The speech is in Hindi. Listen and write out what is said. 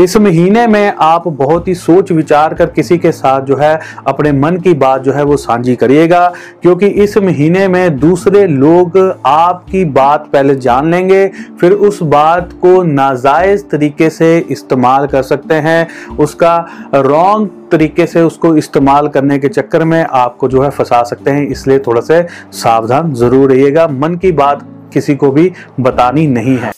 इस महीने में आप बहुत ही सोच विचार कर किसी के साथ जो है अपने मन की बात जो है वो साझी करिएगा, क्योंकि इस महीने में दूसरे लोग आपकी बात पहले जान लेंगे, फिर उस बात को नाजायज तरीके से इस्तेमाल कर सकते हैं। उसका रॉन्ग तरीके से उसको इस्तेमाल करने के चक्कर में आपको जो है फंसा सकते हैं, इसलिए थोड़ा से सावधान ज़रूर रहिएगा। मन की बात किसी को भी बतानी नहीं है।